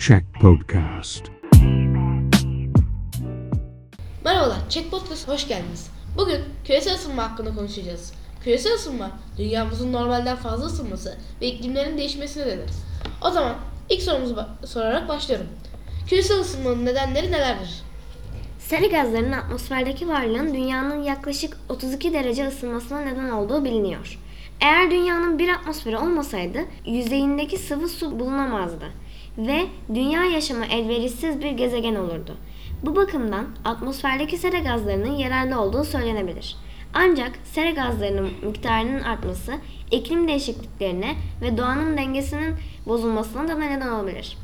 Check Podcast. Merhabalar, Check Podcast'a hoş geldiniz. Bugün küresel ısınma hakkında konuşacağız. Küresel ısınma, dünyamızın normalden fazla ısınması ve iklimlerin değişmesi nedenidir. O zaman ilk sorumuzu ba- sorarak başlıyorum. Küresel ısınmanın nedenleri nelerdir? Sera gazlarının atmosferdeki varlığın dünyanın yaklaşık 32 derece ısınmasına neden olduğu biliniyor. Eğer dünyanın bir atmosferi olmasaydı yüzeyindeki sıvı su bulunamazdı ve dünya yaşama elverişsiz bir gezegen olurdu. Bu bakımdan atmosferdeki sera gazlarının yararlı olduğu söylenebilir. Ancak sera gazlarının miktarının artması iklim değişikliklerine ve doğanın dengesinin bozulmasına da neden olabilir.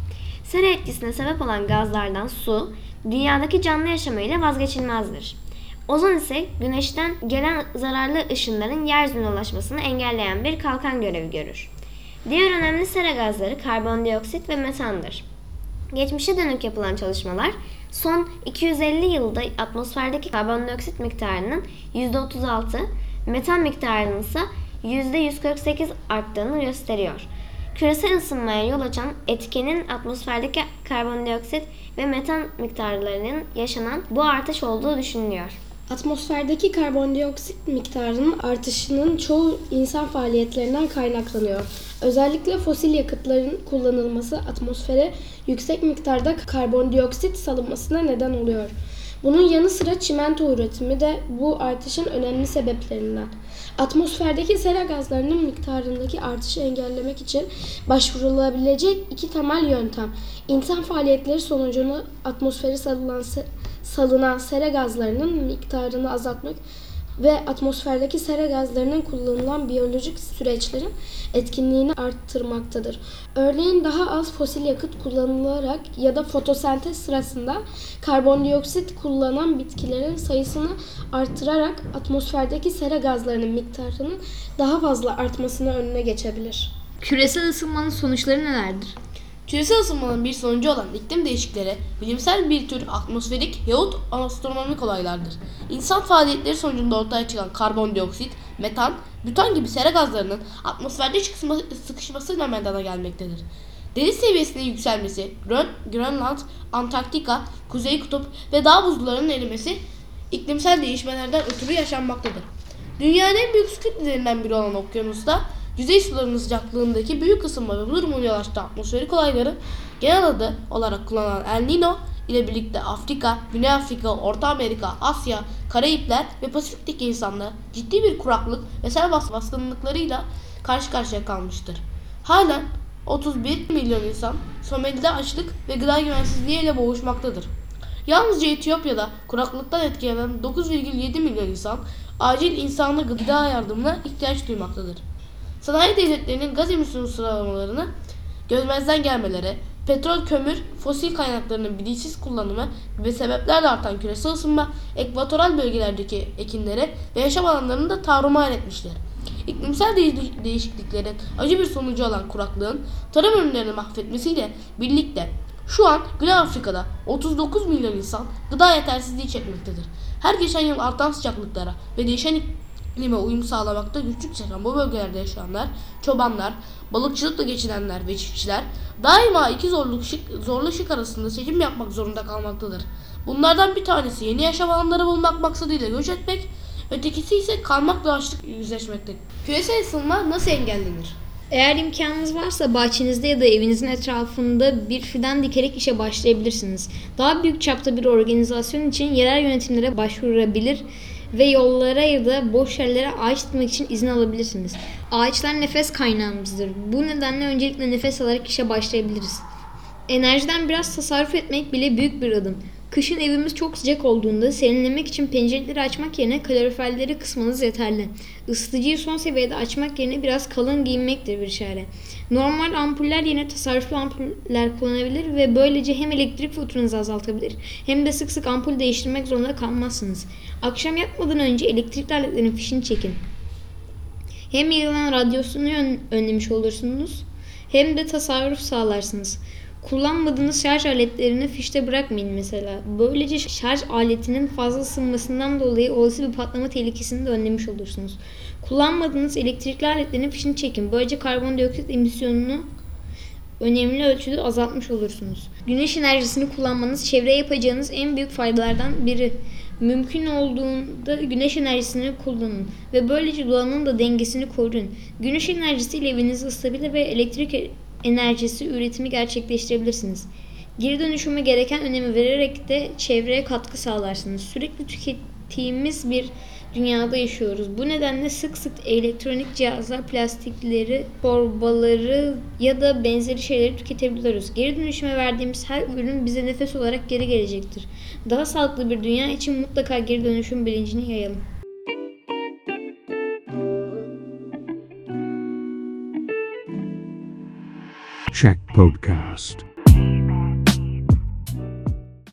Sera etkisine sebep olan gazlardan su, dünyadaki canlı yaşamıyla vazgeçilmezdir. Ozon ise güneşten gelen zararlı ışınların yeryüzüne ulaşmasını engelleyen bir kalkan görevi görür. Diğer önemli sera gazları karbondioksit ve metandır. Geçmişe dönük yapılan çalışmalar son 250 yılda atmosferdeki karbondioksit miktarının %36, metan miktarının ise %148 arttığını gösteriyor. Küresel ısınmaya yol açan etkenin atmosferdeki karbondioksit ve metan miktarlarının yaşanan bu artış olduğu düşünülüyor. Atmosferdeki karbondioksit miktarının artışının çoğu insan faaliyetlerinden kaynaklanıyor. Özellikle fosil yakıtların kullanılması atmosfere yüksek miktarda karbondioksit salınmasına neden oluyor. Bunun yanı sıra çimento üretimi de bu artışın önemli sebeplerinden. Atmosferdeki sera gazlarının miktarındaki artışı engellemek için başvurulabilecek iki temel yöntem. İnsan faaliyetleri sonucunu atmosfere salınan, salınan sera gazlarının miktarını azaltmak ve atmosferdeki sera gazlarının kullanılan biyolojik süreçlerin etkinliğini arttırmaktadır. Örneğin daha az fosil yakıt kullanılarak ya da fotosentez sırasında karbondioksit kullanan bitkilerin sayısını arttırarak atmosferdeki sera gazlarının miktarının daha fazla artmasına önüne geçebilir. Küresel ısınmanın sonuçları nelerdir? Küresel ısınmanın bir sonucu olan iklim değişiklikleri bilimsel bir tür atmosferik yahut astronomik olaylardır. İnsan faaliyetleri sonucunda ortaya çıkan karbondioksit, metan, butan gibi sera gazlarının atmosferde sıkışmasıyla meydana gelmektedir. Deniz seviyesinin yükselmesi, Grön, Grönland, Antarktika, Kuzey Kutup ve dağ buzullarının erimesi iklimsel değişmelerden ötürü yaşanmaktadır. Dünyanın en büyük su kütlelerinden biri olan okyanusta yüzey sularının sıcaklığındaki büyük ısınma ve bu durumun yol açtığı atmosferik olayları genel adı olarak kullanılan El Nino ile birlikte Afrika, Güney Afrika, Orta Amerika, Asya, Karayipler ve Pasifik'teki insanlar ciddi bir kuraklık ve sel bas- baskınlıklarıyla karşı karşıya kalmıştır. Halen 31 milyon insan Somali'de açlık ve gıda güvensizliği ile boğuşmaktadır. Yalnızca Etiyopya'da kuraklıktan etkilenen 9,7 milyon insan acil insanlı gıda yardımına ihtiyaç duymaktadır. Sanayi devletlerinin gaz emisyonu sıralamalarını gözmezden gelmeleri, petrol, kömür, fosil kaynaklarının bilinçsiz kullanımı gibi sebeplerle artan küresel ısınma, ekvatoral bölgelerdeki ekinleri ve yaşam alanlarını da tarumar etmiştir. İklimsel değiş- değişikliklerin acı bir sonucu olan kuraklığın tarım ürünlerini mahvetmesiyle birlikte şu an Güney Afrika'da 39 milyon insan gıda yetersizliği çekmektedir. Her geçen yıl artan sıcaklıklara ve değişen iklime uyum sağlamakta güçlük çeken bu bölgelerde yaşayanlar, çobanlar, balıkçılıkla geçinenler ve çiftçiler daima iki zorluk şık, zorlu şık arasında seçim yapmak zorunda kalmaktadır. Bunlardan bir tanesi yeni yaşam alanları bulmak maksadıyla göç etmek, ötekisi ise kalmakla açlık yüzleşmektedir. Küresel ısınma nasıl engellenir? Eğer imkanınız varsa bahçenizde ya da evinizin etrafında bir fidan dikerek işe başlayabilirsiniz. Daha büyük çapta bir organizasyon için yerel yönetimlere başvurabilir ve yollara ya da boş yerlere ağaç dikmek için izin alabilirsiniz. Ağaçlar nefes kaynağımızdır. Bu nedenle öncelikle nefes alarak işe başlayabiliriz. Enerjiden biraz tasarruf etmek bile büyük bir adım. Kışın evimiz çok sıcak olduğunda serinlemek için pencereleri açmak yerine kaloriferleri kısmanız yeterli. Isıtıcıyı son seviyede açmak yerine biraz kalın giyinmektir bir çare. Normal ampuller yerine tasarruflu ampuller kullanabilir ve böylece hem elektrik faturanızı azaltabilir hem de sık sık ampul değiştirmek zorunda kalmazsınız. Akşam yatmadan önce elektrikli aletlerin fişini çekin. Hem yayılan radyasyonu ön- önlemiş olursunuz hem de tasarruf sağlarsınız. Kullanmadığınız şarj aletlerini fişte bırakmayın mesela. Böylece şarj aletinin fazla ısınmasından dolayı olası bir patlama tehlikesini de önlemiş olursunuz. Kullanmadığınız elektrikli aletlerin fişini çekin. Böylece karbondioksit emisyonunu önemli ölçüde azaltmış olursunuz. Güneş enerjisini kullanmanız çevreye yapacağınız en büyük faydalardan biri. Mümkün olduğunda güneş enerjisini kullanın ve böylece doğanın da dengesini koruyun. Güneş enerjisiyle evinizi ısıtabilir ve elektrik enerjisi üretimi gerçekleştirebilirsiniz. Geri dönüşüme gereken önemi vererek de çevreye katkı sağlarsınız. Sürekli tükettiğimiz bir dünyada yaşıyoruz. Bu nedenle sık sık elektronik cihazlar, plastikleri, torbaları ya da benzeri şeyleri tüketebiliyoruz. Geri dönüşüme verdiğimiz her ürün bize nefes olarak geri gelecektir. Daha sağlıklı bir dünya için mutlaka geri dönüşüm bilincini yayalım. Check Podcast.